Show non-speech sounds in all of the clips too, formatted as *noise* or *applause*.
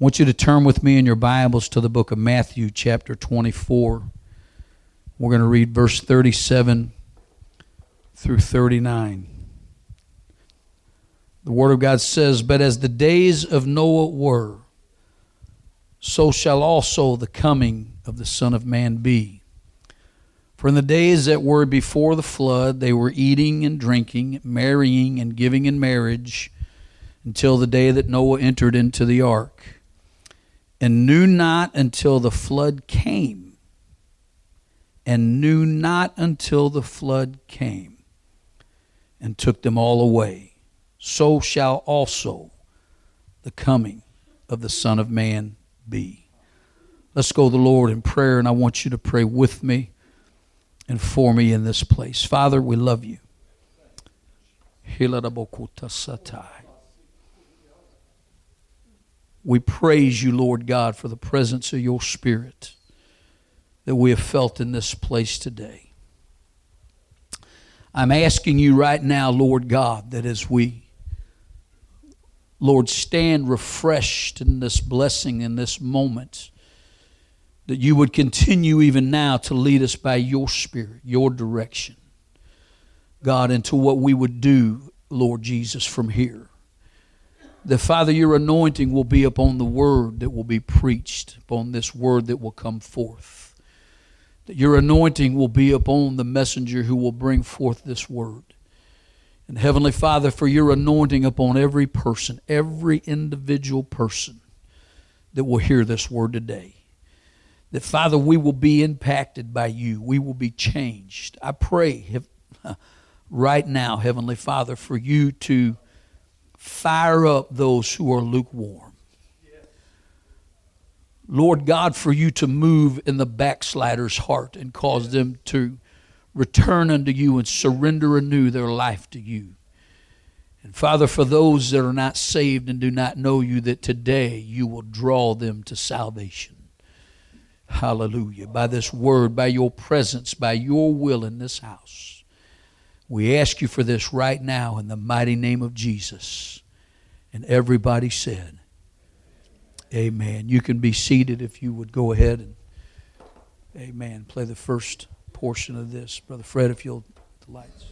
want you to turn with me in your Bibles to the book of Matthew, chapter 24. We're going to read verse 37 through 39. The Word of God says, But as the days of Noah were, so shall also the coming of the Son of Man be. For in the days that were before the flood, they were eating and drinking, marrying and giving in marriage, until the day that Noah entered into the ark and knew not until the flood came, and knew not until the flood came, and took them all away. So shall also the coming of the Son of Man be. Let's go to the Lord in prayer, and I want you to pray with me and for me in this place. Father, we love you. We praise you, Lord God, for the presence of your Spirit that we have felt in this place today. I'm asking you right now, Lord God, that as we, Lord, stand refreshed in this blessing in this moment, that you would continue even now to lead us by your Spirit, your direction, God, into what we would do, Lord Jesus, from here that Father, your anointing will be upon the word that will be preached, upon this word that will come forth. That your anointing will be upon the messenger who will bring forth this word. And Heavenly Father, for your anointing upon every person, every individual person that will hear this word today. That Father, we will be impacted by you. We will be changed. I pray *laughs* right now, Heavenly Father, for you to fire up those who are lukewarm. Lord God, for you to move in the backslider's heart and cause them to return unto you and surrender anew their life to you. And Father, for those that are not saved and do not know you, that today you will draw them to salvation. Hallelujah. By this word, by your presence, by your will in this house. We ask you for this right now in the mighty name of Jesus. And everybody said, Amen. You can be seated if you would go ahead and, Amen, play the first portion of this. Brother Fred, if you'll, the lights.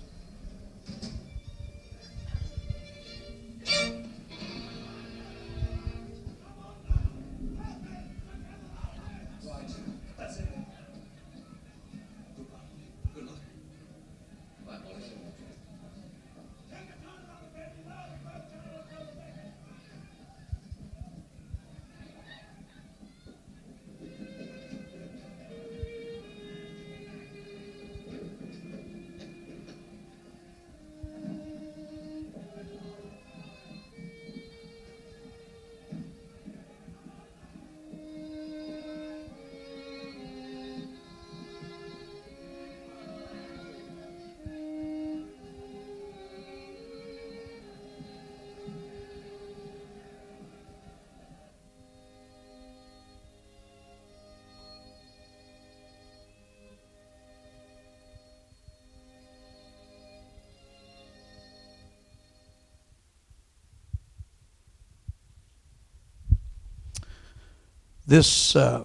This uh,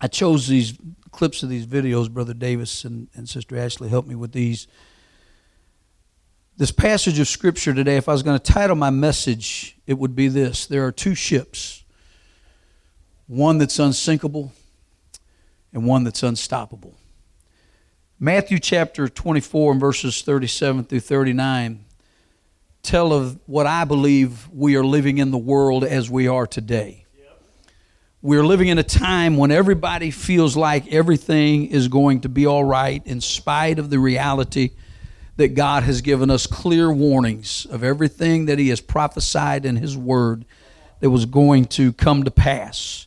I chose these clips of these videos. Brother Davis and, and Sister Ashley helped me with these. This passage of Scripture today, if I was going to title my message, it would be this There are two ships one that's unsinkable and one that's unstoppable. Matthew chapter 24 and verses 37 through 39 tell of what I believe we are living in the world as we are today. We're living in a time when everybody feels like everything is going to be all right in spite of the reality that God has given us clear warnings of everything that He has prophesied in His Word that was going to come to pass.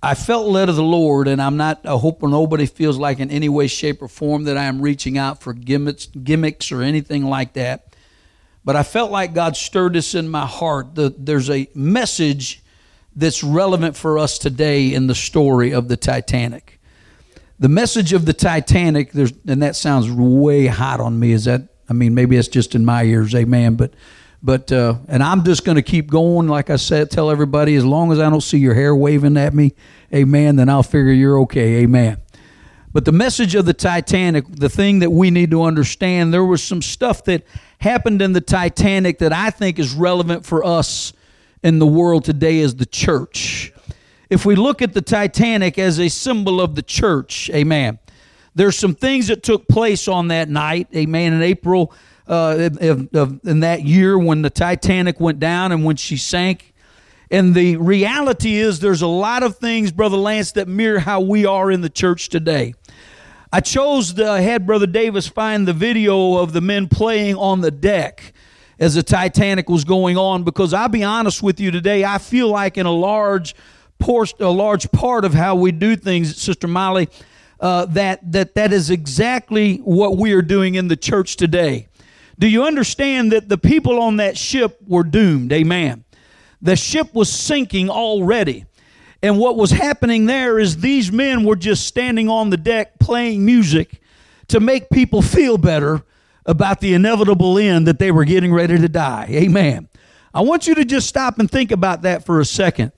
I felt led of the Lord, and I'm not, I hope nobody feels like in any way, shape, or form that I am reaching out for gimmicks, gimmicks or anything like that. But I felt like God stirred this in my heart. The, there's a message that's relevant for us today in the story of the Titanic. The message of the Titanic, there's, and that sounds way hot on me. Is that, I mean, maybe it's just in my ears, amen. But But uh, and I'm just going to keep going. Like I said, tell everybody as long as I don't see your hair waving at me, Amen. Then I'll figure you're okay, Amen. But the message of the Titanic, the thing that we need to understand, there was some stuff that happened in the Titanic that I think is relevant for us in the world today is the church. If we look at the Titanic as a symbol of the church, amen, there's some things that took place on that night, amen, in April uh, of, in that year when the Titanic went down and when she sank. And the reality is, there's a lot of things, Brother Lance, that mirror how we are in the church today. I chose to had Brother Davis find the video of the men playing on the deck as the Titanic was going on because I'll be honest with you today, I feel like in a large portion, a large part of how we do things, Sister Molly, uh, that that that is exactly what we are doing in the church today. Do you understand that the people on that ship were doomed? Amen. The ship was sinking already. And what was happening there is these men were just standing on the deck playing music to make people feel better about the inevitable end that they were getting ready to die. Amen. I want you to just stop and think about that for a second.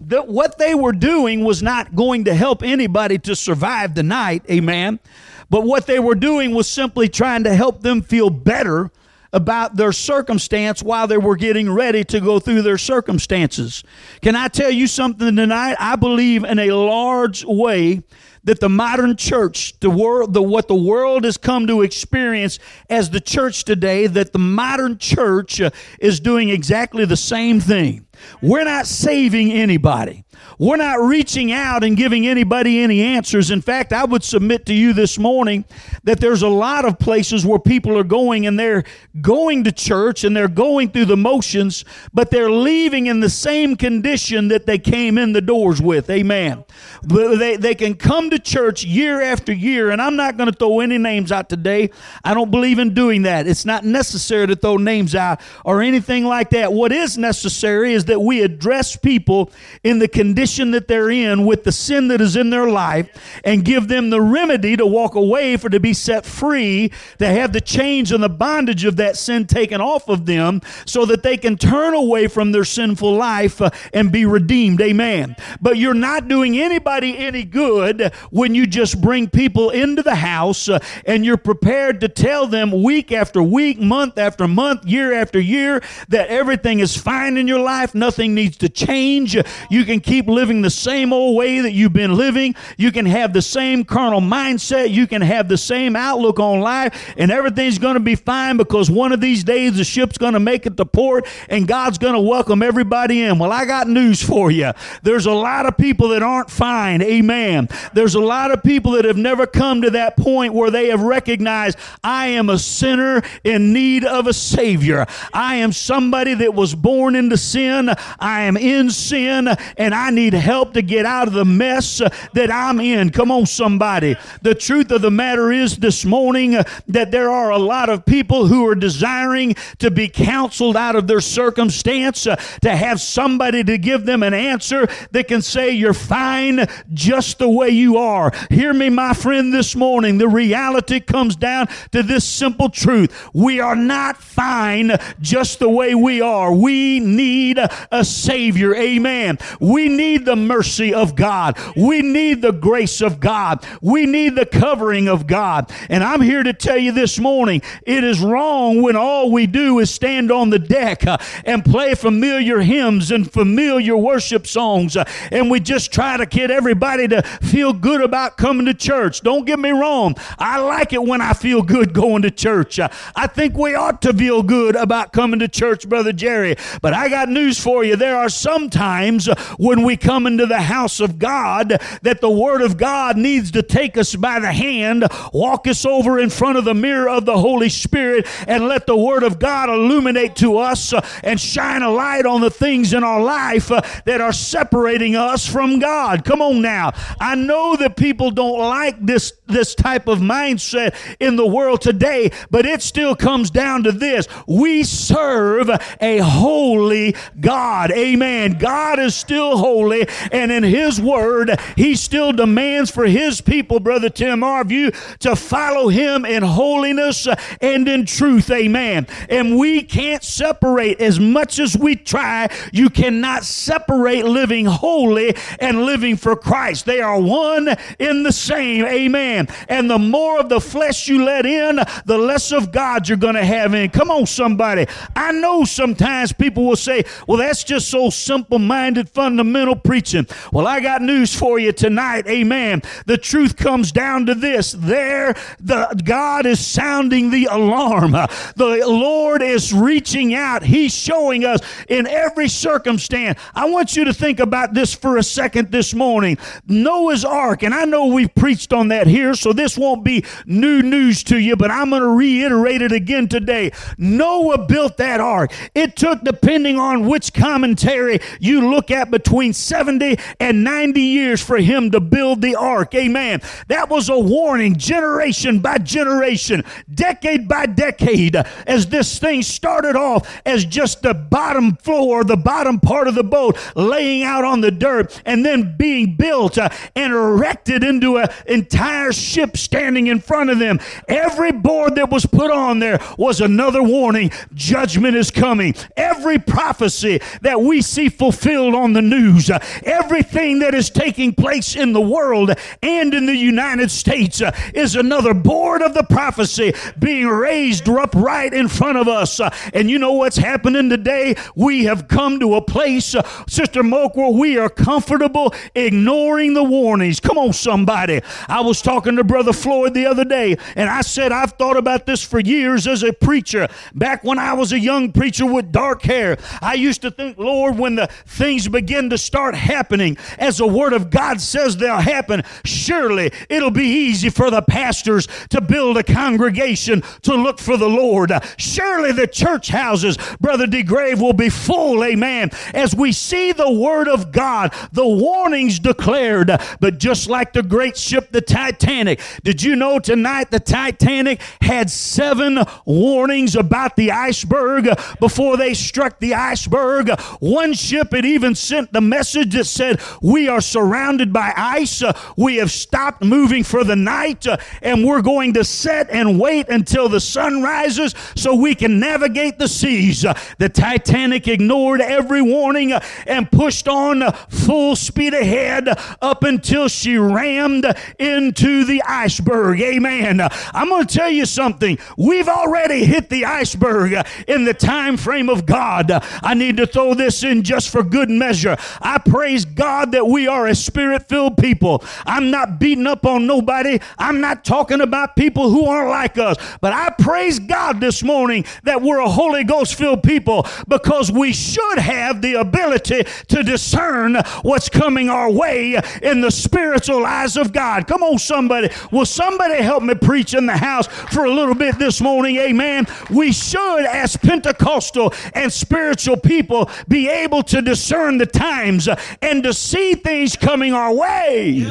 That what they were doing was not going to help anybody to survive the night. Amen. But what they were doing was simply trying to help them feel better about their circumstance while they were getting ready to go through their circumstances. Can I tell you something tonight? I believe in a large way that the modern church, the world, the, what the world has come to experience as the church today, that the modern church uh, is doing exactly the same thing. We're not saving anybody. We're not reaching out and giving anybody any answers. In fact, I would submit to you this morning that there's a lot of places where people are going and they're going to church and they're going through the motions, but they're leaving in the same condition that they came in the doors with. Amen. They, they can come to church year after year, and I'm not going to throw any names out today. I don't believe in doing that. It's not necessary to throw names out or anything like that. What is necessary is that we address people in the condition condition that they're in with the sin that is in their life and give them the remedy to walk away for to be set free, to have the chains and the bondage of that sin taken off of them so that they can turn away from their sinful life uh, and be redeemed. Amen. But you're not doing anybody any good when you just bring people into the house uh, and you're prepared to tell them week after week, month after month, year after year that everything is fine in your life, nothing needs to change. You can keep living living the same old way that you've been living. You can have the same carnal mindset. You can have the same outlook on life, and everything's going to be fine because one of these days the ship's going to make it to port and God's going to welcome everybody in. Well, I got news for you. There's a lot of people that aren't fine. Amen. There's a lot of people that have never come to that point where they have recognized I am a sinner in need of a Savior. I am somebody that was born into sin. I am in sin, and I need need help to get out of the mess that I'm in. Come on, somebody. The truth of the matter is this morning that there are a lot of people who are desiring to be counseled out of their circumstance, to have somebody to give them an answer that can say, You're fine just the way you are. Hear me, my friend, this morning. The reality comes down to this simple truth we are not fine just the way we are. We need a Savior. Amen. We need the mercy of God. We need the grace of God. We need the covering of God. And I'm here to tell you this morning it is wrong when all we do is stand on the deck uh, and play familiar hymns and familiar worship songs. Uh, and we just try to get everybody to feel good about coming to church. Don't get me wrong. I like it when I feel good going to church. Uh, I think we ought to feel good about coming to church, Brother Jerry. But I got news for you. There are some times when we come into the house of God that the Word of God needs to take us by the hand, walk us over in front of the mirror of the Holy Spirit, and let the Word of God illuminate to us uh, and shine a light on the things in our life uh, that are separating us from God. Come on now. I know that people don't like this, this type of mindset in the world today, but it still comes down to this we serve a holy God. Amen. God is still holy holy. And in His Word, He still demands for His people, Brother Tim, our view, to follow Him in holiness and in truth. Amen. And we can't separate as much as we try. You cannot separate living holy and living for Christ. They are one in the same. Amen. And the more of the flesh you let in, the less of God you're going to have in. Come on, somebody. I know sometimes people will say, well, that's just so simple minded, fundamental preaching. Well, I got news for you tonight. Amen. The truth comes down to this there, the God is sounding the alarm. The Lord is reaching out. He's showing us in every circumstance. I want you to think about this for a second this morning. Noah's Ark, and I know we've preached on that here, so this won't be new news to you, but I'm going to reiterate it again today. Noah built that ark. It took, depending on which commentary you look at, between 70 and 90 years for him to build the ark. Amen. That was a warning, generation by generation, decade by decade, as this thing started off as just the bottom floor, the bottom part of the boat, laying out on the dirt, and then being built uh, and erected into an entire ship standing in front of them. Every board that was put on there was another warning judgment is coming. Every prophecy that we see fulfilled on the news, uh, everything that is taking place in the world and in the United States uh, is another board of the prophecy being raised up right in front of us. Uh, and you know what's happening today? We have come to a place, Sister Moak, where we are comfortable ignoring the warnings. Come on, somebody. I was talking to Brother Floyd the other day, and I said, I've thought about this for years as a preacher. Back when I was a young preacher with dark hair, I used to think, Lord, when the things begin to start happening, as the Word of God says they'll happen, surely it'll be easy for the pastors to build a congregation to look for the Lord. Surely the church houses, Brother DeGrave, will be full, amen, as we see the Word of God, the warnings declared. But just like the great ship, the Titanic, did you know tonight the Titanic had seven warnings about the iceberg before they struck the iceberg? One ship had even sent the message that said, We are surrounded by ice. Uh, we have stopped moving for the night, uh, and we're going to set and wait until the sun rises so we can navigate the seas. Uh, the Titanic ignored every warning and pushed on full speed ahead up until she rammed into the iceberg. Amen. I'm going to tell you something. We've already hit the iceberg in the time frame of God. I need to throw this in just for good measure. I praise God that we are a spirit filled people. I'm not beating up on nobody. I'm not talking about people who aren't like us. But I praise God this morning that we're a Holy Ghost filled people because we should have the ability to discern what's coming our way in the spiritual eyes of God. Come on, somebody. Will somebody help me preach in the house for a little bit this morning? Amen. We should, as Pentecostal and spiritual people, be able to discern the times uh, and to see things coming our way.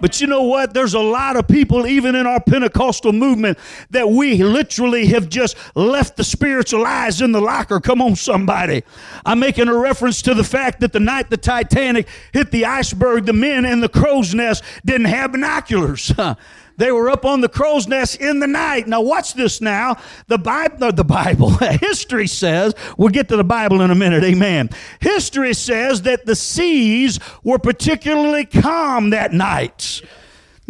But you know what? There's a lot of people, even in our Pentecostal movement, that we literally have just left the spiritual eyes in the locker. Come on, somebody. I'm making a reference to the fact that the night the Titanic hit the iceberg, the men in the crow's nest didn't have binoculars. *laughs* They were up on the crow's nest in the night. Now, watch this now. The Bible, the Bible, *laughs* history says, we'll get to the Bible in a minute, amen. History says that the seas were particularly calm that night.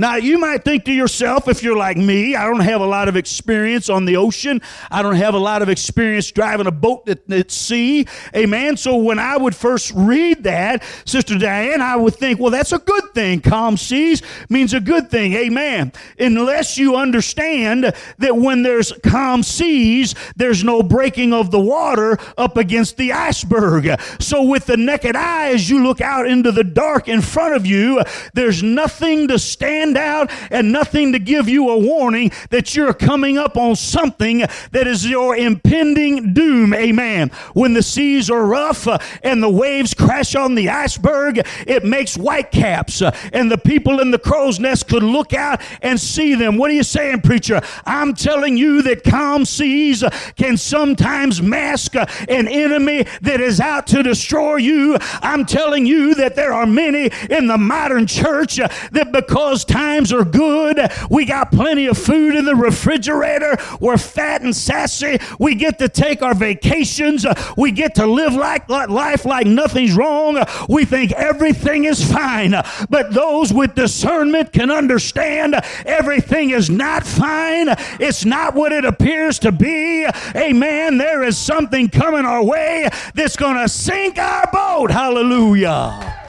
Now, you might think to yourself, if you're like me, I don't have a lot of experience on the ocean. I don't have a lot of experience driving a boat at, at sea. Amen. So when I would first read that, Sister Diane, I would think, well, that's a good thing. Calm seas means a good thing. Amen. Unless you understand that when there's calm seas, there's no breaking of the water up against the iceberg. So with the naked eye, as you look out into the dark in front of you, there's nothing to stand stand out and nothing to give you a warning that you're coming up on something that is your impending doom. Amen. When the seas are rough uh, and the waves crash on the iceberg, it makes whitecaps, uh, and the people in the crow's nest could look out and see them. What are you saying, preacher? I'm telling you that calm seas uh, can sometimes mask an enemy that is out to destroy you. I'm telling you that there are many in the modern church that because times are good, we got plenty of food in the refrigerator, we're fat and sassy, we get to take our vacations, we get to live like, like life like nothing's wrong, we think everything is fine. But those with discernment can understand everything is not fine, it's not what it appears to be. Amen. There is something coming our way that's going to sink our boat. Hallelujah.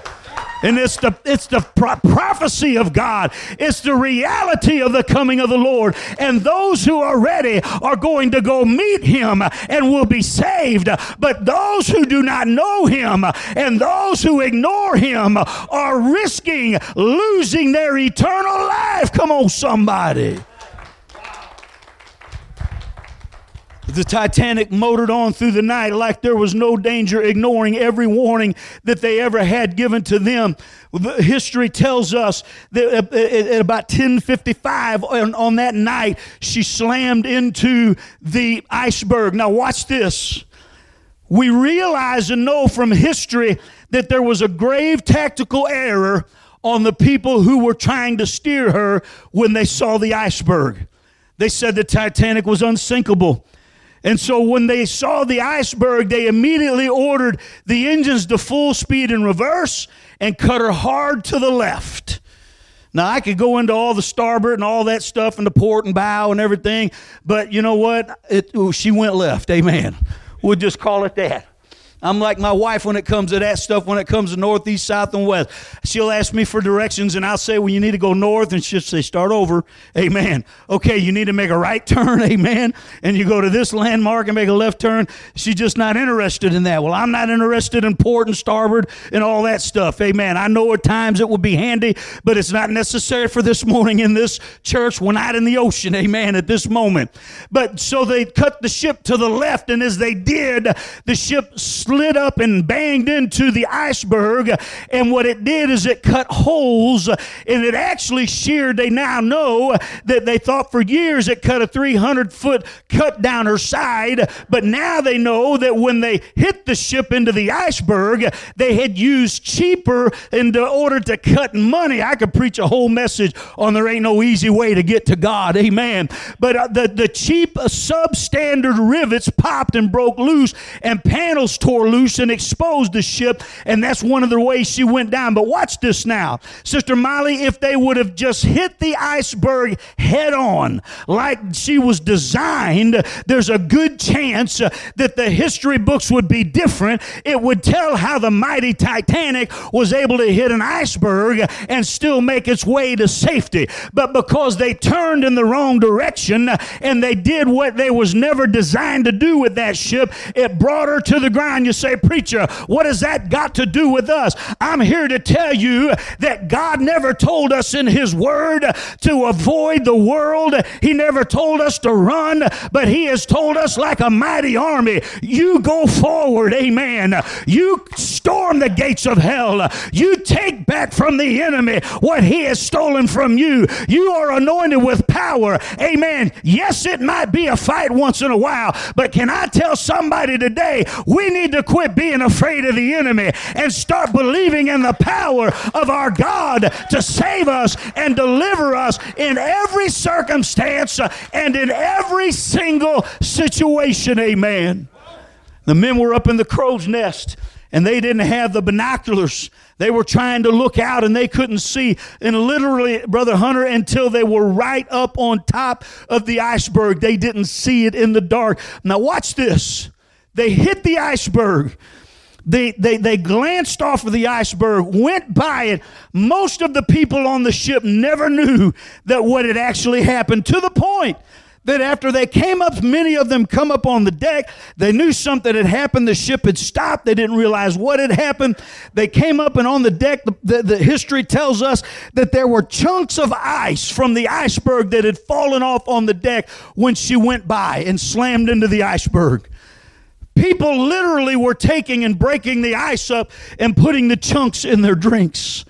And it's the, it's the pro- prophecy of God. It's the reality of the coming of the Lord. And those who are ready are going to go meet him and will be saved. But those who do not know him and those who ignore him are risking losing their eternal life. Come on, somebody. The Titanic motored on through the night like there was no danger, ignoring every warning that they ever had given to them. History tells us that at about 10:55 on, on that night, she slammed into the iceberg. Now watch this. We realize and know from history that there was a grave tactical error on the people who were trying to steer her when they saw the iceberg. They said the Titanic was unsinkable. And so when they saw the iceberg, they immediately ordered the engines to full speed in reverse and cut her hard to the left. Now, I could go into all the starboard and all that stuff and the port and bow and everything, but you know what? It, she went left. Amen. We'll just call it that. I'm like my wife when it comes to that stuff, when it comes to northeast, south, and west. She'll ask me for directions, and I'll say, Well, you need to go north, and she'll say, Start over. Amen. Okay, you need to make a right turn. *laughs* Amen. And you go to this landmark and make a left turn. She's just not interested in that. Well, I'm not interested in port and starboard and all that stuff. Amen. I know at times it would be handy, but it's not necessary for this morning in this church. We're not in the ocean. Amen. At this moment. But so they cut the ship to the left, and as they did, the ship up and banged into the iceberg. And what it did is it cut holes and it actually sheared. They now know that they thought for years it cut a 300 foot cut down her side. But now they know that when they hit the ship into the iceberg, they had used cheaper in order to cut money. I could preach a whole message on there ain't no easy way to get to God. Amen. But uh, the, the cheap substandard rivets popped and broke loose and panels tore tore loose and exposed the ship, and that's one of the ways she went down. But watch this now. Sister Molly, if they would have just hit the iceberg head on, like she was designed, there's a good chance uh, that the history books would be different. It would tell how the mighty Titanic was able to hit an iceberg and still make its way to safety. But because they turned in the wrong direction and they did what they was never designed to do with that ship, it brought her to the ground you say, Preacher, what has that got to do with us? I'm here to tell you that God never told us in His Word to avoid the world. He never told us to run, but He has told us, like a mighty army, you go forward, amen. You storm the gates of hell. You take back from the enemy what he has stolen from you. You are anointed with power, amen. Yes, it might be a fight once in a while, but can I tell somebody today, we need to to quit being afraid of the enemy and start believing in the power of our God to save us and deliver us in every circumstance and in every single situation. Amen. The men were up in the crow's nest and they didn't have the binoculars. They were trying to look out and they couldn't see. And literally, Brother Hunter, until they were right up on top of the iceberg, they didn't see it in the dark. Now, watch this. They hit the iceberg. They, they, they glanced off of the iceberg, went by it. Most of the people on the ship never knew that what had actually happened to the point that after they came up, many of them come up on the deck. They knew something had happened. The ship had stopped. They didn't realize what had happened. They came up, and on the deck, the, the, the history tells us that there were chunks of ice from the iceberg that had fallen off on the deck when she went by and slammed into the iceberg. People literally were taking and breaking the ice up and putting the chunks in their drinks.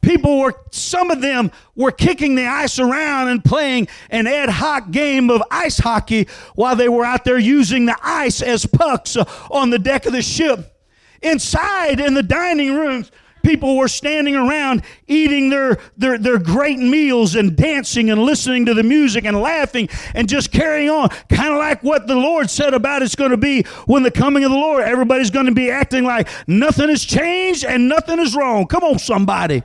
People were, some of them were kicking the ice around and playing an ad hoc game of ice hockey while they were out there using the ice as pucks on the deck of the ship. Inside in the dining rooms, people were standing around eating their, their, their great meals and dancing and listening to the music and laughing and just carrying on. Kind of like what the Lord said about it's going to be when the coming of the Lord. Everybody's going to be acting like nothing has changed and nothing is wrong. Come on, somebody.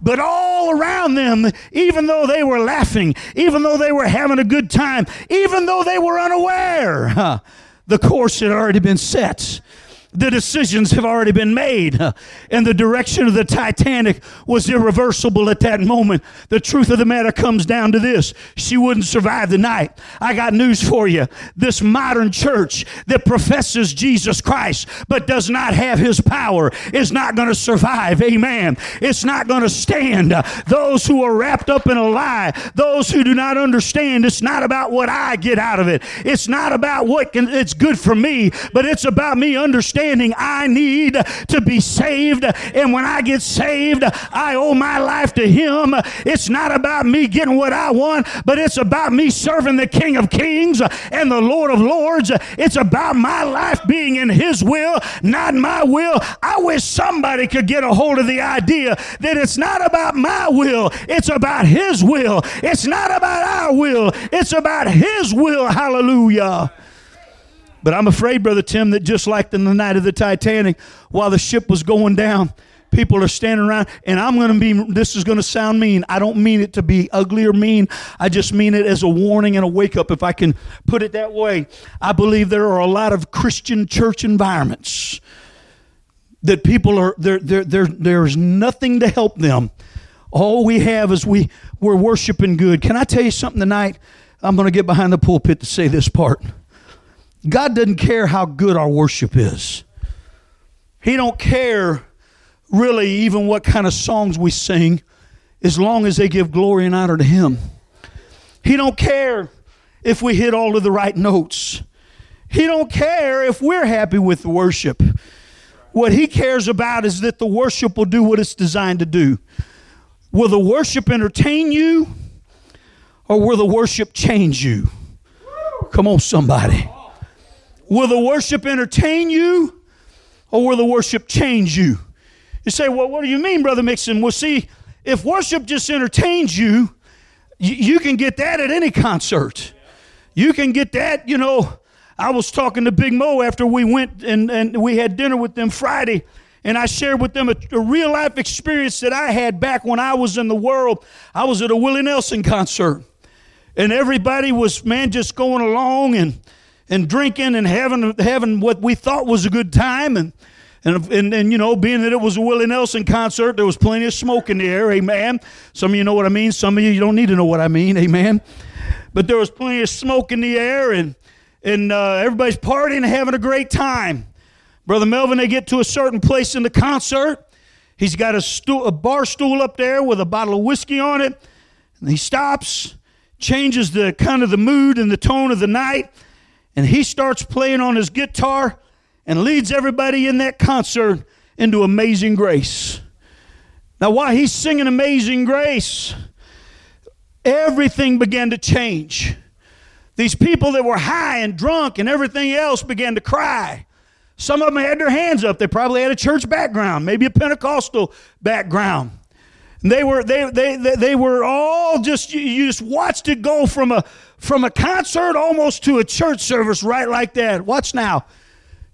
But all around them, even though they were laughing, even though they were having a good time, even though they were unaware, huh, the course had already been set the decisions have already been made, *laughs* and the direction of the Titanic was irreversible at that moment. The truth of the matter comes down to this she wouldn't survive the night. I got news for you. This modern church that professes Jesus Christ but does not have his power is not going to survive. Amen. It's not going to stand. Those who are wrapped up in a lie, those who do not understand, it's not about what I get out of it, it's not about what can, it's good for me, but it's about me understanding understanding I need to be saved. And when I get saved, I owe my life to Him. It's not about me getting what I want, but it's about me serving the King of Kings and the Lord of Lords. It's about my life being in His will, not my will. I wish somebody could get a hold of the idea that it's not about my will, it's about His will. It's not about our will, it's about His will. Hallelujah. But I'm afraid, Brother Tim, that just like in the night of the Titanic, while the ship was going down, people are standing around and i'm going to be this is going to sound mean. I don't mean it to be ugly or mean. I just mean it as a warning and a wake up if i can put it that way. I believe there are a lot of christian church environments that people are there there there there's nothing to help them. All we have is we we're worshiping good. Can i tell you something tonight? I'm going to get behind the pulpit to say this part God doesn't care how good our worship is. He don't care really even what kind of songs we sing as long as they give glory and honor to him. He don't care if we hit all of the right notes. He don't care if we're happy with the worship. What he cares about is that the worship will do what it's designed to do. Will the worship entertain you or will the worship change you? Come on, somebody. Will the worship entertain you or will the worship change you? You say, well, what do you mean, Brother Mixon? Well, see, if worship just entertains you, you, can get that at any concert. You can get that, you know. I was talking to Big Mo after we went and, and we had dinner with them Friday, and I shared with them a, a, real life experience that I had back when I was in the world. I was at a Willie Nelson concert, and everybody was, man, just going along and and drinking and having having what we thought was a good time and and, and, and, you know, being that it was a Willie Nelson concert, there was plenty of smoke in the air, amen. Some of you know what I mean, some of you, you don't need to know what I mean, amen. But there was plenty of smoke in the air, and, and uh, everybody's partying and having a great time. Brother Melvin, they get to a certain place in the concert. He's got a, stool, a bar stool up there with a bottle of whiskey on it, and he stops, changes the kind of the mood and the tone of the night, and he starts playing on his guitar and leads everybody in that concert into Amazing Grace. Now, while he's singing Amazing Grace, everything began to change. These people that were high and drunk and everything else began to cry. Some of them had their hands up. They probably had a church background, maybe a Pentecostal background. They were they they they, they were all just you, just watched it go from a from a concert almost to a church service right like that. Watch now.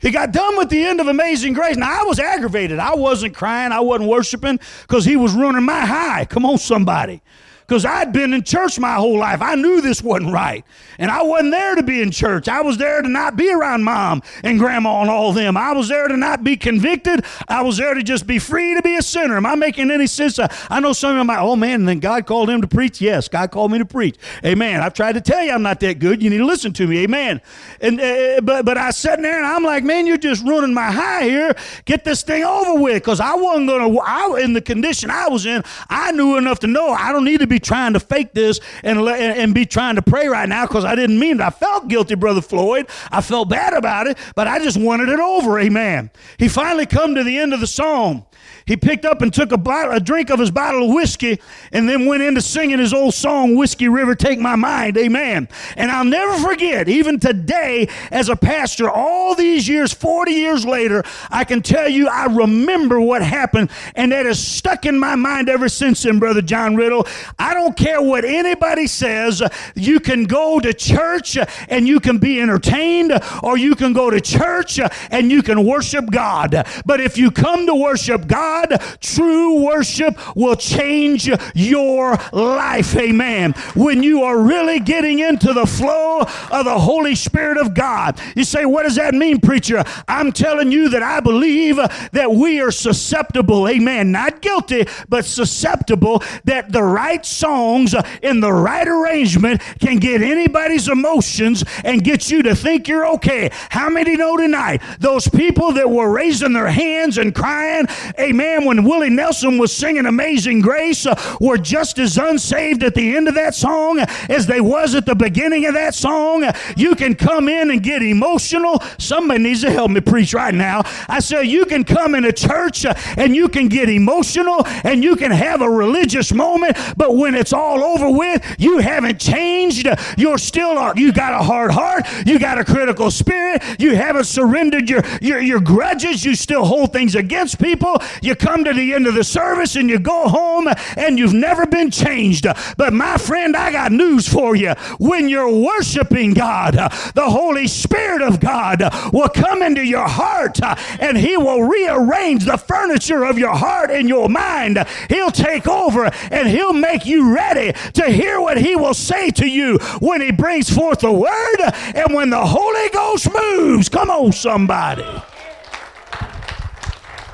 He got done with the end of Amazing Grace. Now, I was aggravated. I wasn't crying. I wasn't worshiping because he was ruining my high. Come on, somebody. Because I'd been in church my whole life. I knew this wasn't right. And I wasn't there to be in church. I was there to not be around mom and grandma and all them. I was there to not be convicted. I was there to just be free to be a sinner. Am I making any sense? I know some of are, oh man, then God called him to preach. Yes, God called me to preach. Amen. I've tried to tell you I'm not that good. You need to listen to me. Amen. And uh, but but I sat there and I'm like, man, you're just ruining my high here. Get this thing over with, because I wasn't gonna. I in the condition I was in, I knew enough to know I don't need to trying to fake this and and be trying to pray right now because I didn't mean it. I felt guilty, brother Floyd. I felt bad about it, but I just wanted it over. Amen. He finally come to the end of the song he picked up and took a, bottle, a drink of his bottle of whiskey and then went into singing his old song, Whiskey River, Take My Mind. Amen. And I'll never forget, even today, as a pastor, all these years, 40 years later, I can tell you I remember what happened, and that has stuck in my mind ever since then, Brother John Riddle. I don't care what anybody says, you can go to church and you can be entertained, or you can go to church and you can worship God. But if you come to worship God, God, true worship will change your life. Amen. When you are really getting into the flow of the Holy Spirit of God. You say, What does that mean, preacher? I'm telling you that I believe that we are susceptible. Amen. Not guilty, but susceptible that the right songs in the right arrangement can get anybody's emotions and get you to think you're okay. How many know tonight? Those people that were raising their hands and crying, Amen when Willie Nelson was singing Amazing Grace, uh, were just as unsaved at the end of that song as they was at the beginning of that song. You can come in and get emotional. Somebody needs to help me preach right now. I say you can come in a church uh, and you can get emotional and you can have a religious moment, but when it's all over with, you haven't changed. You're still, you got a hard heart. You got a critical spirit. You haven't surrendered your, your, your grudges. You still hold things against people. You come to the end of the service and you go home and you've never been changed. But my friend, I got news for you. When you're worshiping God, the Holy Spirit of God will come into your heart uh, and He will rearrange the furniture of your heart and your mind. He'll take over and He'll make you ready to hear what He will say to you when He brings forth the Word and when the Holy Ghost moves. Come on, somebody.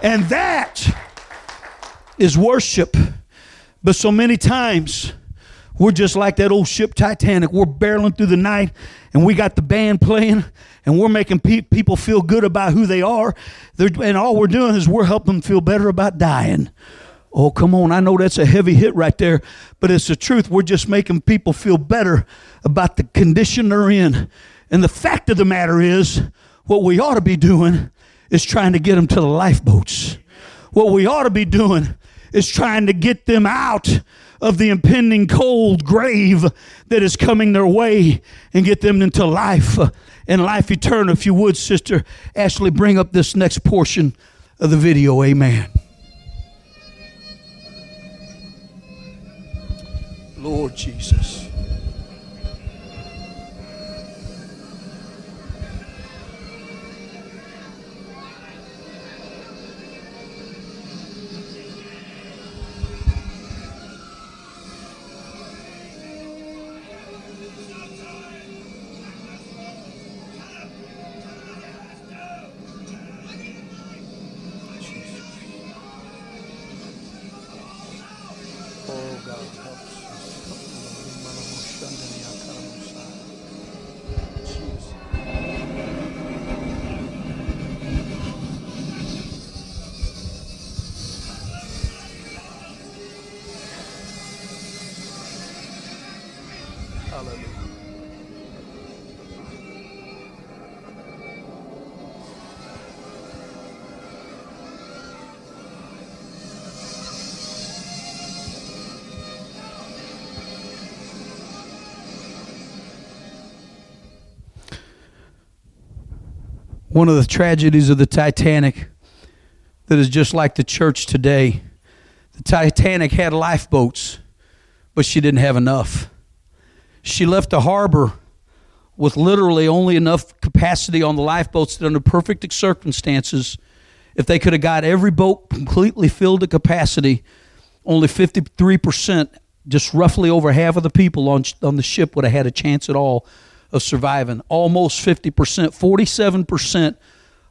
And that is worship. But so many times, we're just like that old ship Titanic. We're barreling through the night and we got the band playing and we're making pe- people feel good about who they are. They're, and all we're doing is we're helping them feel better about dying. Oh, come on. I know that's a heavy hit right there, but it's the truth. We're just making people feel better about the condition they're in. And the fact of the matter is, what we ought to be doing is trying to get them to the lifeboats. What we ought to be doing is trying to get them out of the impending cold grave that is coming their way and get them into life uh, and life eternal. If you would, Sister Ashley, bring up this next portion of the video. Amen. Lord Jesus. One of the tragedies of the Titanic that is just like the church today. The Titanic had lifeboats, but she didn't have enough. She left the harbor with literally only enough capacity on the lifeboats that, under perfect circumstances, if they could have got every boat completely filled to capacity, only 53% just roughly over half of the people on on the ship would have had a chance at all of surviving. Almost 50%, 47%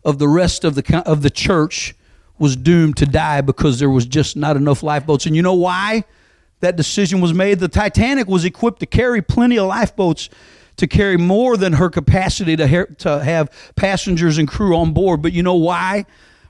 of the rest of the of the church was doomed to die because there was just not enough lifeboats. And you know why that decision was made? The Titanic was equipped to carry plenty of lifeboats to carry more than her capacity to, ha- to have passengers and crew on board. But you know why,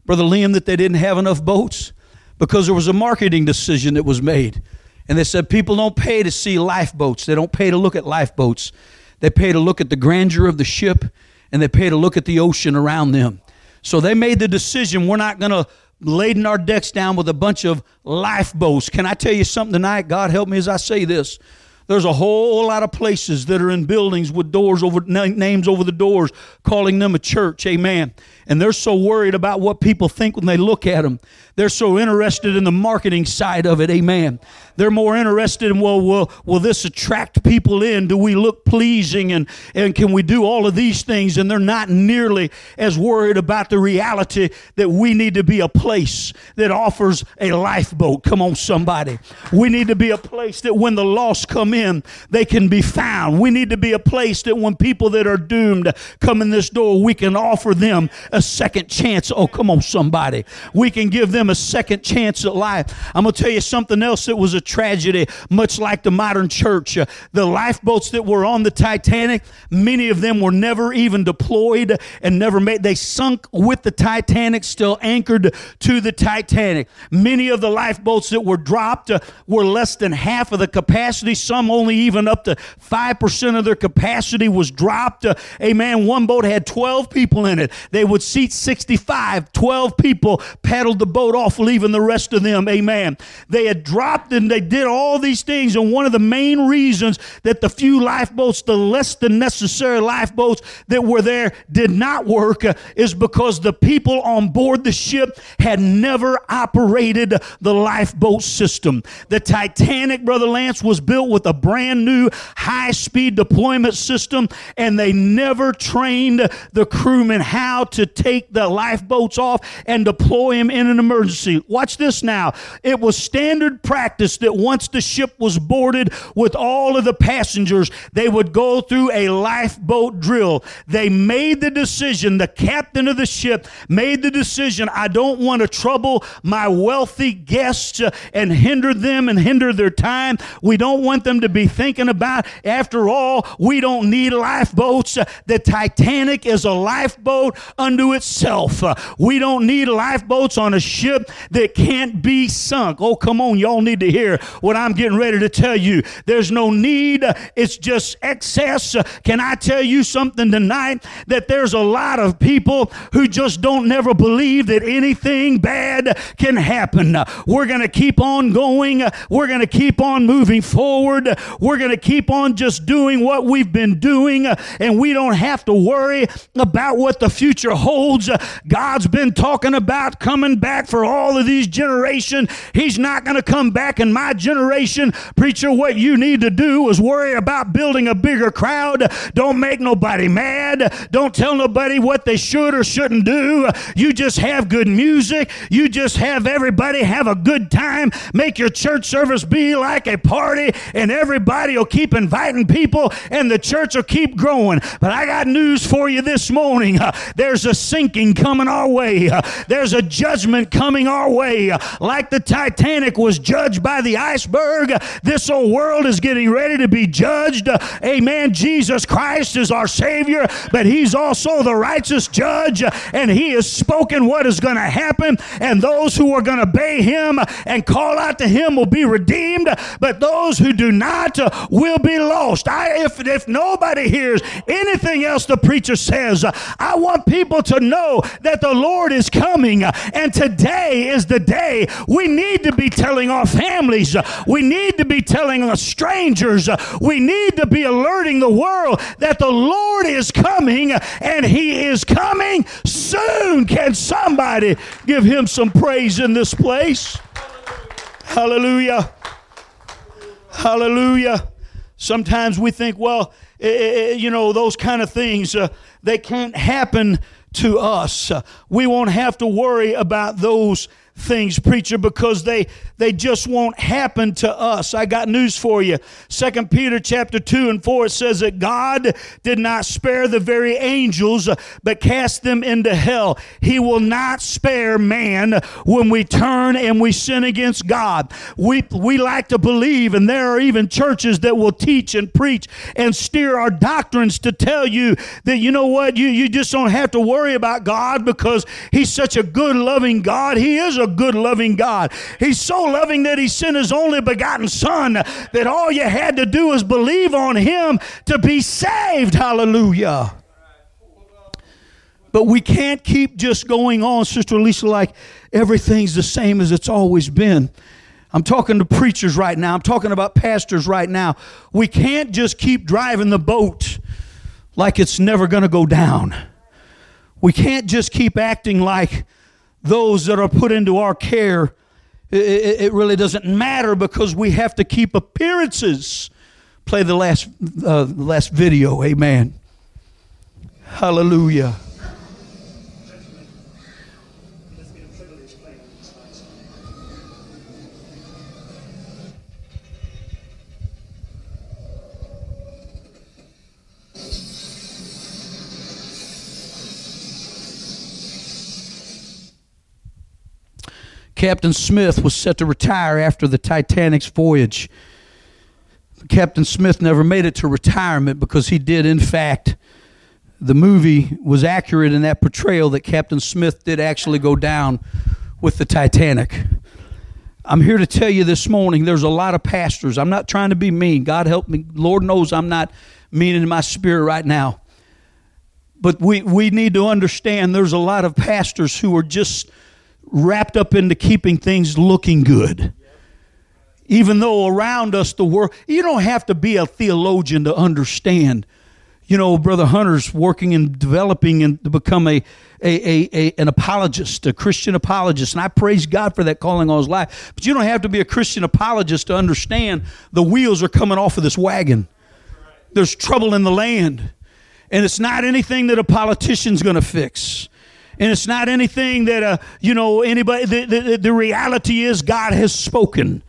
Brother Liam, that they didn't have enough boats? Because there was a marketing decision that was made. And they said people don't pay to see lifeboats, they don't pay to look at lifeboats. They pay to look at the grandeur of the ship and they pay to look at the ocean around them. So they made the decision we're not going to laden our decks down with a bunch of lifeboats. Can I tell you something tonight? God help me as I say this. There's a whole lot of places that are in buildings with doors over names over the doors, calling them a church. Amen. And they're so worried about what people think when they look at them. They're so interested in the marketing side of it. Amen. They're more interested in, well, will, will this attract people in? Do we look pleasing? And, and can we do all of these things? And they're not nearly as worried about the reality that we need to be a place that offers a lifeboat. Come on, somebody. We need to be a place that when the lost come in, they can be found. We need to be a place that when people that are doomed come in this door, we can offer them a second chance. Oh, come on, somebody. We can give them a second chance at life. I'm going to tell you something else that was a tragedy, much like the modern church. Uh, the lifeboats that were on the Titanic, many of them were never even deployed and never made. They sunk with the Titanic, still anchored to the Titanic. Many of the lifeboats that were dropped uh, were less than half of the capacity. Some only even up to 5% of their capacity was dropped. Uh, amen. One boat had 12 people in it. They would seat 65. 12 people paddled the boat off, leaving the rest of them. Amen. They had dropped and they did all these things. And one of the main reasons that the few lifeboats, the less than necessary lifeboats that were there, did not work uh, is because the people on board the ship had never operated the lifeboat system. The Titanic, Brother Lance, was built with a brand new high speed deployment system, and they never trained the crewmen how to take the lifeboats off and deploy them in an emergency. Watch this now. It was standard practice that once the ship was boarded with all of the passengers, they would go through a lifeboat drill. They made the decision, the captain of the ship made the decision I don't want to trouble my wealthy guests and hinder them and hinder their time. We don't want them to be thinking about, after all, we don't need lifeboats. The Titanic is a lifeboat unto itself. Uh, we don't need lifeboats on a ship that can't be sunk. Oh, come on, y'all need to hear what I'm getting ready to tell you. There's no need, it's just excess. Uh, can I tell you something tonight? That there's a lot of people who just don't never believe that anything bad can happen. Uh, we're going to keep on going, uh, we're going to keep on moving forward, we're going to keep on just doing what we've been doing, and we don't have to worry about what the future holds. God's been talking about coming back for all of these generations. He's not going to come back in my generation. Preacher, what you need to do is worry about building a bigger crowd. Don't make nobody mad. Don't tell nobody what they should or shouldn't do. You just have good music. You just have everybody have a good time. Make your church service be like a party, and everybody will keep inviting people, and the church will keep growing. But I got news for you this morning. Uh, *laughs* there's a sinking coming our way. There's a judgment coming our way. Like the Titanic was judged by the iceberg, this old world is getting ready to be judged. Amen. Jesus Christ is our Savior, but He's also the righteous judge, and He has spoken what is going to happen, and those who are going to obey Him and call out to Him will be redeemed, but those who do not will be lost. I, if, if nobody hears anything else the preacher says, I want people to know that the Lord is coming, and today is the day we need to be telling our families, we need to be telling our strangers, we need to be alerting the world that the Lord is coming and He is coming soon. Can somebody give Him some praise in this place? Hallelujah. Hallelujah. Sometimes we think, well, eh, eh, eh, you know, those kind of things, uh, they can't happen to us. We won't have to worry about those things, preacher, because they they just won't happen to us. I got news for you. Second Peter chapter 2 and 4 it says that God did not spare the very angels, uh, but cast them into hell. He will not spare man when we turn and we sin against God. We we like to believe, and there are even churches that will teach and preach and steer our doctrines to tell you that you know what, you, you just don't have to worry about God because He's such a good, loving God. He is a good, loving God. He's so loving that He sent His only begotten Son that all you had to do is believe on Him to be saved. Hallelujah. But we can't keep just going on, Sister Lisa, like everything's the same as it's always been. I'm talking to preachers right now. I'm talking about pastors right now. We can't just keep driving the boat like it's never going to go down. We can't just keep acting like those that are put into our care. It, it really doesn't matter because we have to keep appearances. Play the last, uh, last video. Amen. Hallelujah. Captain Smith was set to retire after the Titanic's voyage. Captain Smith never made it to retirement because he did, in fact, the movie was accurate in that portrayal that Captain Smith did actually go down with the Titanic. I'm here to tell you this morning there's a lot of pastors. I'm not trying to be mean. God help me. Lord knows I'm not mean in my spirit right now. But we, we need to understand there's a lot of pastors who are just wrapped up into keeping things looking good. Even though around us the world, you don't have to be a theologian to understand. You know, Brother Hunter's working and developing and to become a, a, a, a, an apologist, a Christian apologist. And I praise God for that calling on his life. But you don't have to be a Christian apologist to understand the wheels are coming off of this wagon. There's trouble in the land. And it's not anything that a politician's going to fix and it's not anything that uh, you know anybody the, the, the reality is god has spoken.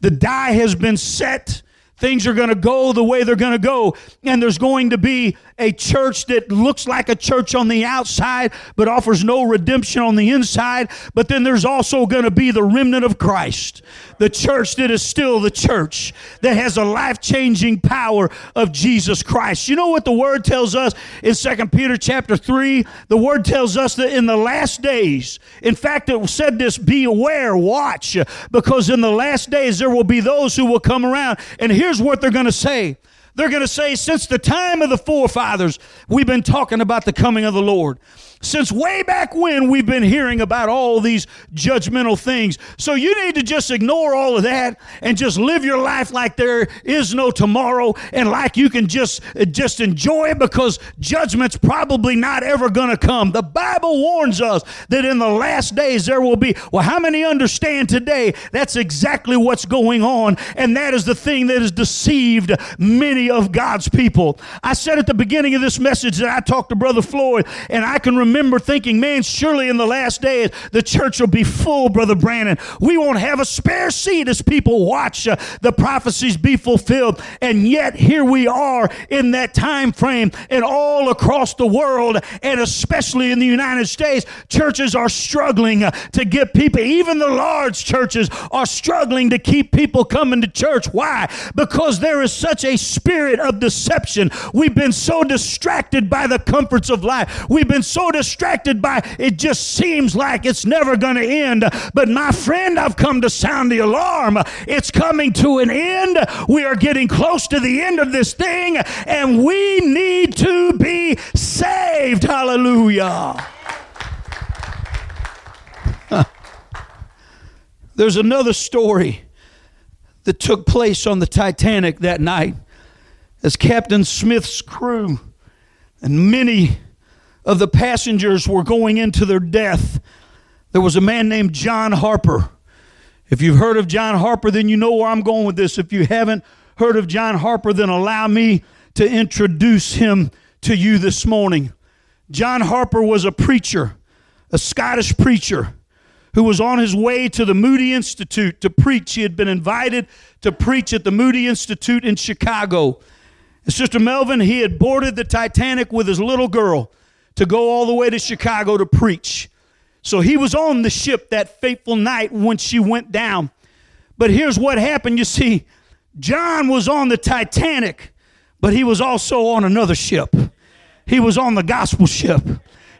The die has been set things are going to go the way they're going to go and there's going to be a church that looks like a church on the outside but offers no redemption on the inside. But then there's also going to be the remnant of Christ, the church that is still the church that has a life changing power of Jesus Christ. You know what the word tells us in Second Peter chapter 3? The word tells us that in the last days, in fact, it said this be aware, watch, because in the last days there will be those who will come around. And here's what they're going to say. They're going to say, since the time of the forefathers, we've been talking about the coming of the Lord. Since way back when, we've been hearing about all these judgmental things. So you need to just ignore all of that and just live your life like there is no tomorrow and like you can just, just enjoy it because judgment's probably not ever going to come. The Bible warns us that in the last days there will be. Well, how many understand today that's exactly what's going on? And that is the thing that has deceived many of God's people. I said at the beginning of this message that I talked to Brother Floyd, and I can remember remember thinking, man, surely in the last days the church will be full, Brother Brandon. We won't have a spare seat as people watch uh, the prophecies be fulfilled. And yet here we are in that time frame and all across the world, and especially in the United States, churches are struggling uh, to get people, even the large churches are struggling to keep people coming to church. Why? Because there is such a spirit of deception. We've been so distracted by the comforts of life. We've been so distracted distracted by it just seems like it's never going to end. But my friend, I've come to sound the alarm. It's coming to an end. We are getting close to the end of this thing, and we need to be saved. Hallelujah. *laughs* There's another story that took place on the Titanic that night as Captain Smith's crew and many of the passengers were going into their death, there was a man named John Harper. If you've heard of John Harper, then you know where I'm going with this. If you haven't heard of John Harper, then allow me to introduce him to you this morning. John Harper was a preacher, a Scottish preacher who was on his way to the Moody Institute to preach. He had been invited to preach at the Moody Institute in Chicago. And Sister Melvin, he had boarded the Titanic with his little girl to go all the way to Chicago to preach. So he was on the ship that fateful night when she went down. But here's what happened. You see, John was on the Titanic, but he was also on another ship. He was on the gospel ship.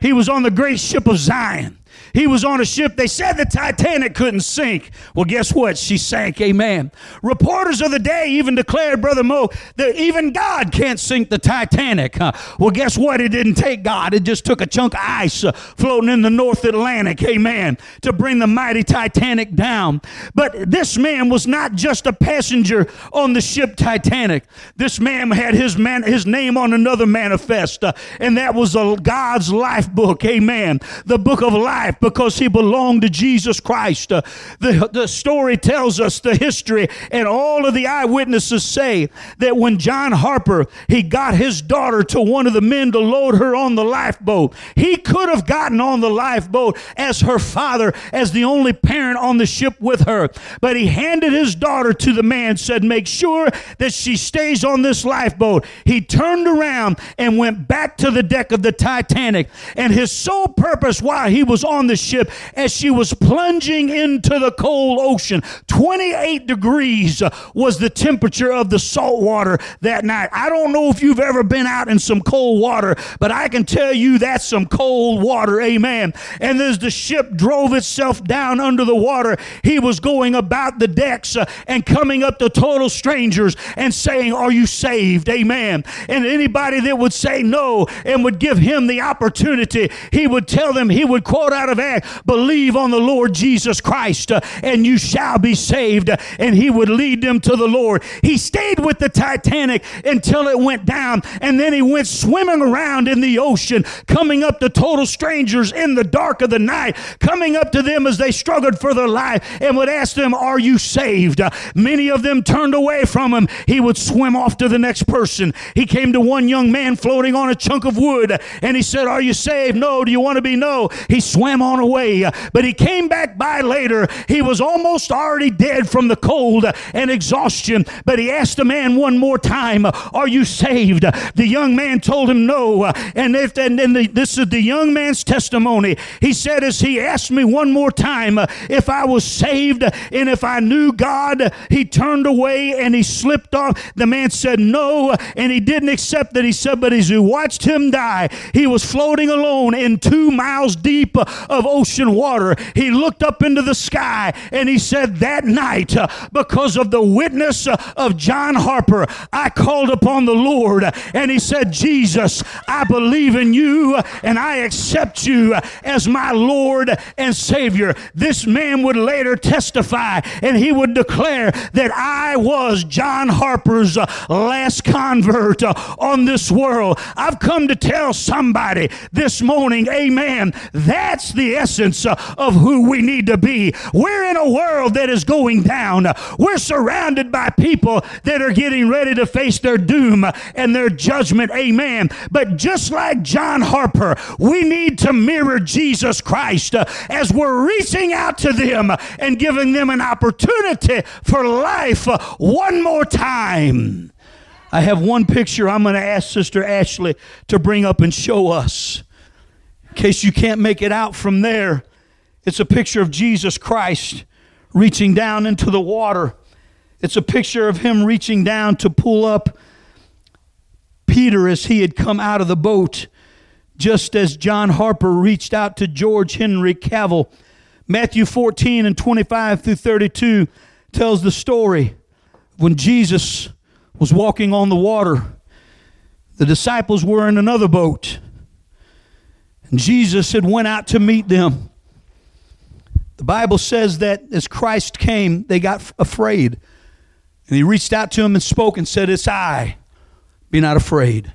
He was on the great ship of Zion. He was on a ship. They said the Titanic couldn't sink. Well, guess what? She sank. Amen. Reporters of the day even declared, Brother Mo, that even God can't sink the Titanic. Huh? Well, guess what? It didn't take God. It just took a chunk of ice uh, floating in the North Atlantic. Amen. To bring the mighty Titanic down. But this man was not just a passenger on the ship Titanic. This man had his man his name on another manifest, uh, and that was a God's life book. Amen. The book of life because he belonged to Jesus Christ. Uh, the, the story tells us the history, and all of the eyewitnesses say that when John Harper he got his daughter to one of the men to load her on the lifeboat, he could have gotten on the lifeboat as her father, as the only parent on the ship with her, but he handed his daughter to the man, said, "Make sure that she stays on this lifeboat." He turned around and went back to the deck of the Titanic, and his sole purpose while he was on the the ship as she was plunging into the cold ocean. 28 degrees was the temperature of the salt water that night. I don't know if you've ever been out in some cold water, but I can tell you that's some cold water. Amen. And as the ship drove itself down under the water, he was going about the decks uh, and coming up to total strangers and saying, Are you saved? Amen. And anybody that would say no and would give him the opportunity, he would tell them, he would quote out of believe on the Lord Jesus Christ uh, and you shall be saved. And he would lead them to the Lord. He stayed with the Titanic until it went down. And then he went swimming around in the ocean, coming up to total strangers in the dark of the night, coming up to them as they struggled for their life and would ask them, Are you saved? Uh, many of them turned away from him. He would swim off to the next person. He came to one young man floating on a chunk of wood and he said, Are you saved? No. Do you want to be? No. He swam on away. But he came back by later. He was almost already dead from the cold and exhaustion. But he asked the man one more time, Are you saved? The young man told him no. And, if, and, and the, this is the young man's testimony. He said, As he asked me one more time if I was saved and if I knew God, he turned away and he slipped off. The man said no, and he didn't accept that. He said, But as he watched him die, he was floating alone in two miles deep of of ocean water, he looked up into the sky and he said, That night, uh, because of the witness uh, of John Harper, I called upon the Lord and he said, Jesus, I believe in you and I accept you as my Lord and Savior. This man would later testify and he would declare that I was John Harper's uh, last convert on this world. I've come to tell somebody this morning, amen, that's the essence uh, of who we need to be. We're in a world that is going down. We're surrounded by people that are getting ready to face their doom and their judgment. Amen. But just like John Harper, we need to mirror Jesus Christ uh, as we're reaching out to them and giving them an opportunity for life uh, one more time. I have one picture I'm going to ask Sister Ashley to bring up and show us. In case you can't make it out from there, it's a picture of Jesus Christ reaching down into the water. It's a picture of him reaching down to pull up Peter as he had come out of the boat, just as John Harper reached out to George Henry Cavill. Matthew 14 and 25 through 32 tells the story when Jesus was walking on the water. The disciples were in another boat. Jesus had went out to meet them. The Bible says that as Christ came, they got afraid. And he reached out to him and spoke and said, It's I. Be not afraid.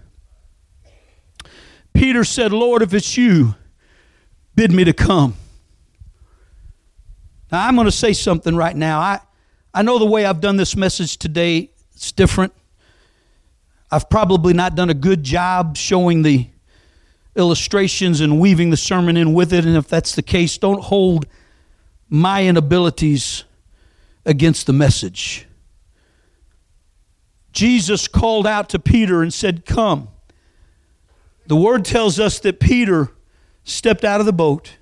Peter said, Lord, if it's you, bid me to come. Now, I'm going to say something right now. I, I know the way I've done this message today, it's different. I've probably not done a good job showing the illustrations and weaving the sermon in with it. And if that's the case, don't hold my inabilities against the message. Jesus called out to Peter and said, Come. The word tells us that Peter stepped out of the boat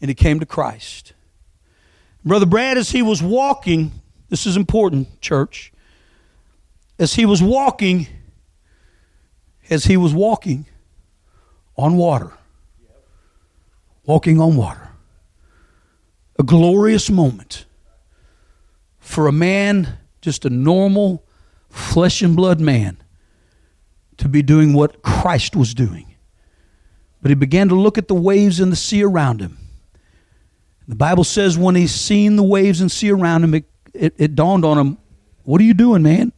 and he came to Christ. Brother Brad, as he was walking, this is important, church. As he was walking, as he was walking on water, walking on water, a glorious moment for a man, just a normal flesh and blood man, to be doing what Christ was doing. But he began to look at the waves and the sea around him. The Bible says when he's seen the waves and sea around him, it, it, it dawned on him, What are you doing, man?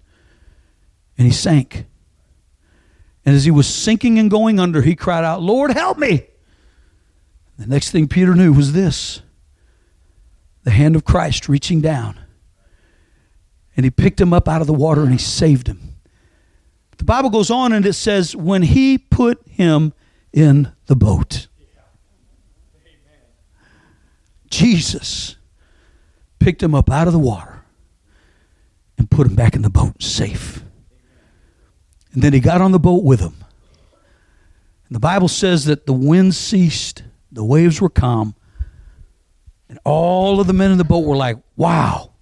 And he sank. And as he was sinking and going under, he cried out, Lord, help me. The next thing Peter knew was this the hand of Christ reaching down. And he picked him up out of the water and he saved him. The Bible goes on and it says, when he put him in the boat, Jesus picked him up out of the water and put him back in the boat safe. And then he got on the boat with him. And the Bible says that the wind ceased, the waves were calm, and all of the men in the boat were like, wow,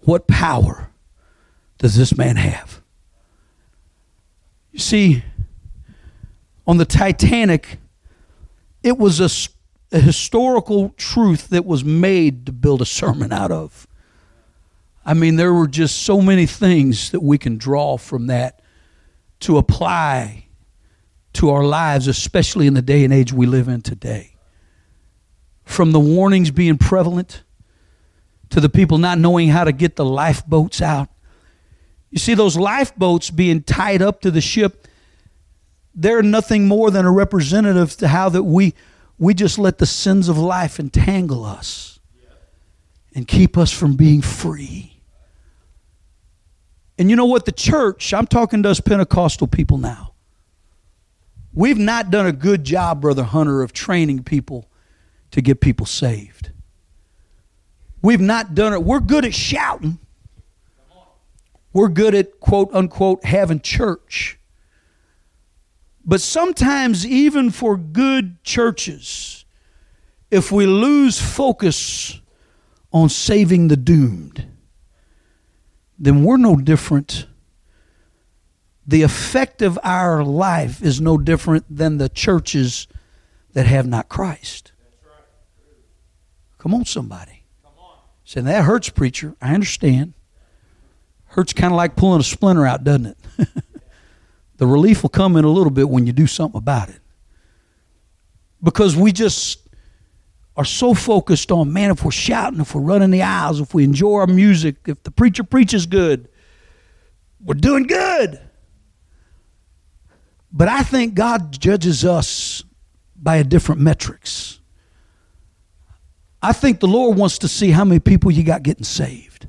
what power does this man have? You see, on the Titanic, it was a, a historical truth that was made to build a sermon out of. I mean, there were just so many things that we can draw from that to apply to our lives, especially in the day and age we live in today. From the warnings being prevalent to the people not knowing how to get the lifeboats out. You see, those lifeboats being tied up to the ship, they're nothing more than a representative to how that we we just let the sins of life entangle us and keep us from being free. And you know what? The church, I'm talking to us Pentecostal people now. We've not done a good job, Brother Hunter, of training people to get people saved. We've not done it. We're good at shouting. We're good at quote unquote having church. But sometimes, even for good churches, if we lose focus on saving the doomed, then we're no different. The effect of our life is no different than the churches that have not Christ. Come on, somebody. Saying that hurts, preacher. I understand. Hurts kind of like pulling a splinter out, doesn't it? *laughs* the relief will come in a little bit when you do something about it. Because we just are so focused on, man, if we're shouting, if we're running the aisles, if we enjoy our music, if the preacher preaches good, we're doing good. But I think God judges us by a different metrics. I think the Lord wants to see how many people you got getting saved.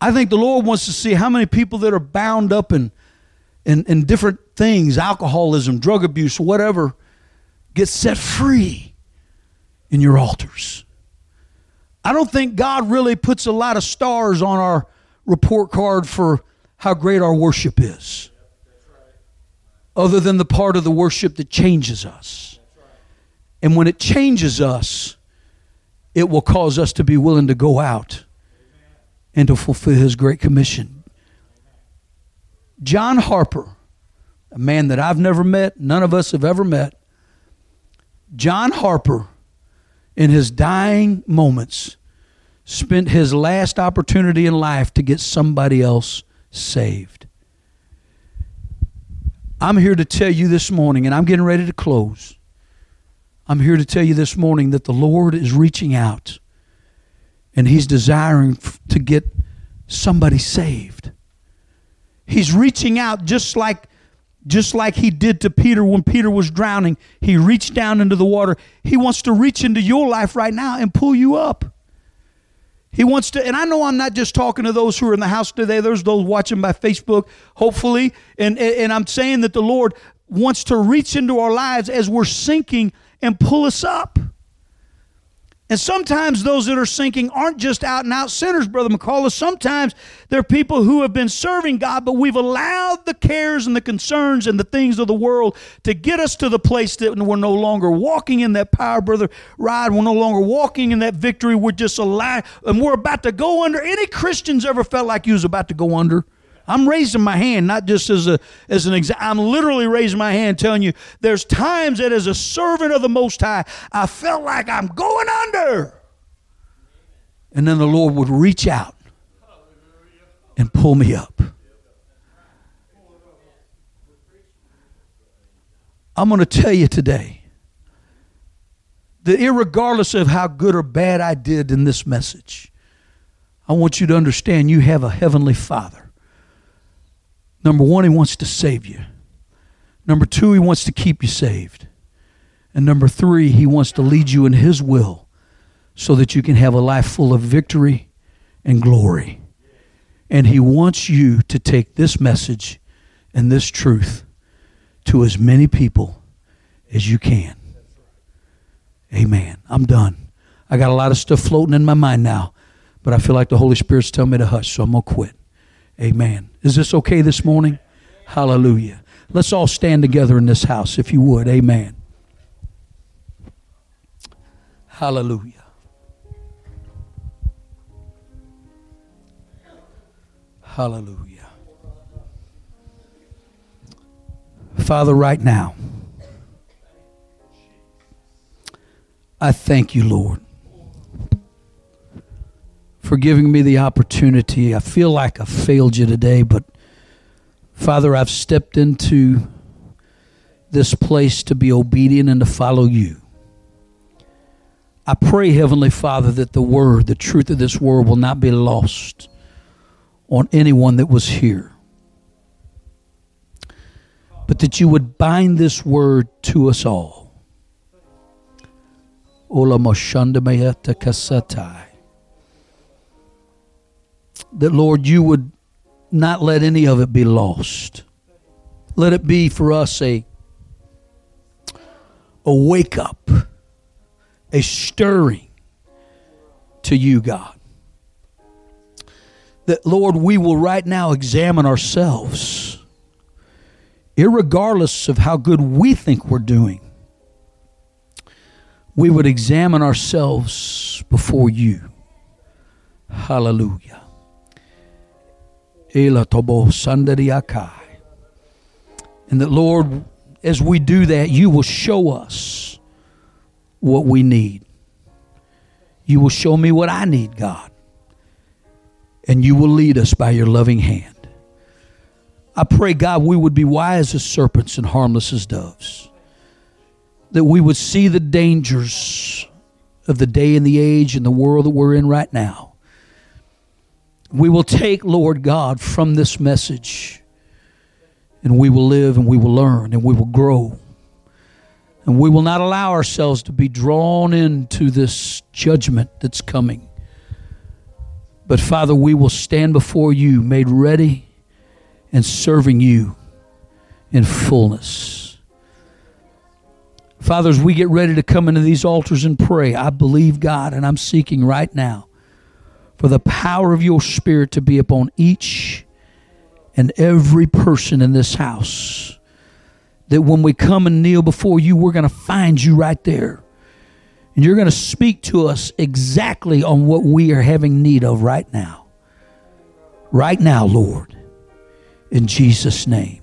I think the Lord wants to see how many people that are bound up in, in, in different things, alcoholism, drug abuse, whatever, get set free in your altars. I don't think God really puts a lot of stars on our report card for how great our worship is, other than the part of the worship that changes us. And when it changes us, it will cause us to be willing to go out and to fulfill His great commission. John Harper, a man that I've never met, none of us have ever met, John Harper in his dying moments, spent his last opportunity in life to get somebody else saved. I'm here to tell you this morning, and I'm getting ready to close. I'm here to tell you this morning that the Lord is reaching out and He's desiring to get somebody saved. He's reaching out just like just like he did to Peter when Peter was drowning. He reached down into the water. He wants to reach into your life right now and pull you up. He wants to, and I know I'm not just talking to those who are in the house today. There's those watching by Facebook, hopefully. And, and I'm saying that the Lord wants to reach into our lives as we're sinking and pull us up. And sometimes those that are sinking aren't just out and out sinners, Brother McCullough. Sometimes they're people who have been serving God, but we've allowed the cares and the concerns and the things of the world to get us to the place that we're no longer walking in that power, Brother Ride. We're no longer walking in that victory. We're just alive and we're about to go under. Any Christians ever felt like you was about to go under? I'm raising my hand, not just as a as an example. I'm literally raising my hand, telling you there's times that as a servant of the Most High, I felt like I'm going under. And then the Lord would reach out and pull me up. I'm going to tell you today that, regardless of how good or bad I did in this message, I want you to understand you have a heavenly Father Number one, He wants to save you. Number two, He wants to keep you saved. And number three, He wants to lead you in His will so that you can have a life full of victory and glory. And He wants you to take this message and this truth to as many people as you can. Amen. I'm done. I got a lot of stuff floating in my mind now, but I feel like the Holy Spirit's telling me to hush, so I'm going to quit. Amen. Is this okay this morning? Hallelujah. Let's all stand together in this house, if you would. Amen. Hallelujah. Hallelujah. Father, right now, I thank you, Lord for giving me the opportunity. I feel like I failed you today, but Father, I've stepped into this place to be obedient and to follow you. I pray, Heavenly Father, that the word, the truth of this word, will not be lost on anyone that was here. But that you would bind this word to us all. Ola kasatai that, Lord, you would not let any of it be lost. Let it be for us a, a wake up, a stirring to you, God. That, Lord, we will right now examine ourselves, regardless of how good we think we're doing. We would examine ourselves before you. Hallelujah. And that, Lord, as we do that, you will show us what we need. You will show me what I need, God. And you will lead us by your loving hand. I pray, God, we would be wise as serpents and harmless as doves. That we would see the dangers of the day and the age and the world that we're in right now we will take, Lord God, from this message and we will live and we will learn and we will grow. And we will not allow ourselves to be drawn into this judgment that's coming. But Father, we will stand before you made ready and serving you in fullness. Father, as we get ready to come into these altars and pray, I believe God and I'm seeking right now for the power of your Spirit to be upon each and every person in this house. That when we come and kneel before you, we're going to find you right there. And you're going to speak to us exactly on what we are having need of right now. Right now, Lord. In Jesus' name.